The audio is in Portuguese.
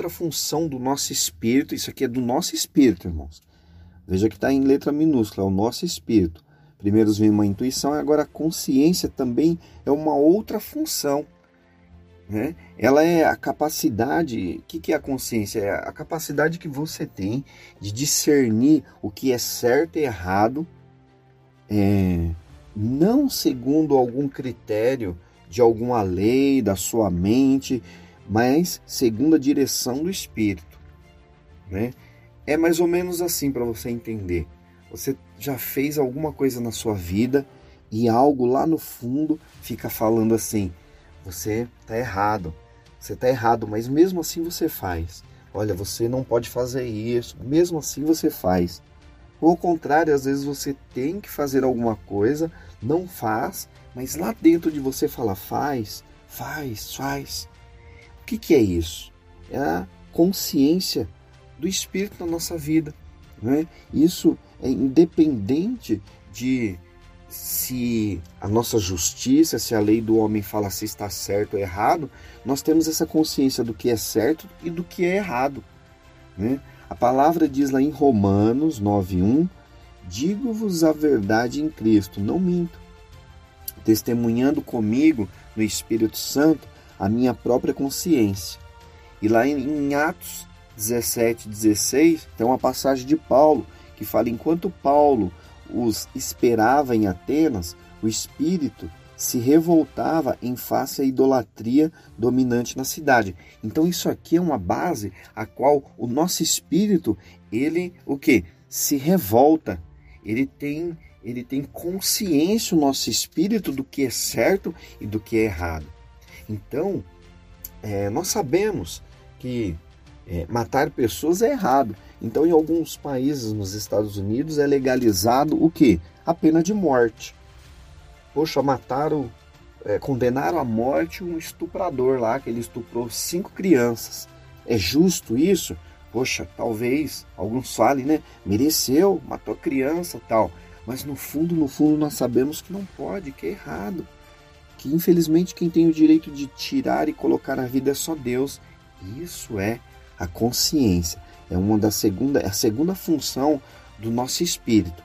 outra função do nosso espírito. Isso aqui é do nosso espírito, irmãos. Veja que está em letra minúscula, é o nosso espírito. Primeiro vem uma intuição, agora a consciência também é uma outra função. Né? Ela é a capacidade. O que, que é a consciência? É a capacidade que você tem de discernir o que é certo e errado, é, não segundo algum critério de alguma lei da sua mente, mas segundo a direção do Espírito. Né? É mais ou menos assim para você entender. Você já fez alguma coisa na sua vida e algo lá no fundo fica falando assim: você está errado, você está errado, mas mesmo assim você faz. Olha, você não pode fazer isso, mesmo assim você faz. Ou ao contrário, às vezes você tem que fazer alguma coisa, não faz, mas lá dentro de você fala: faz, faz, faz. Que, que é isso? É a consciência do Espírito na nossa vida. Né? Isso é independente de se a nossa justiça, se a lei do homem fala se está certo ou errado, nós temos essa consciência do que é certo e do que é errado. Né? A palavra diz lá em Romanos 9,1: Digo-vos a verdade em Cristo, não minto, testemunhando comigo no Espírito Santo a minha própria consciência. E lá em Atos 17, 16, tem uma passagem de Paulo que fala: enquanto Paulo os esperava em Atenas, o espírito se revoltava em face à idolatria dominante na cidade. Então isso aqui é uma base a qual o nosso espírito, ele o que? Se revolta. Ele tem ele tem consciência o nosso espírito do que é certo e do que é errado. Então, é, nós sabemos que é, matar pessoas é errado. Então, em alguns países nos Estados Unidos é legalizado o que? A pena de morte. Poxa, mataram, é, condenaram à morte um estuprador lá, que ele estuprou cinco crianças. É justo isso? Poxa, talvez alguns falem, né? Mereceu, matou criança tal. Mas no fundo, no fundo, nós sabemos que não pode, que é errado. Que infelizmente quem tem o direito de tirar e colocar a vida é só Deus. Isso é a consciência. É uma da segunda, a segunda função do nosso espírito.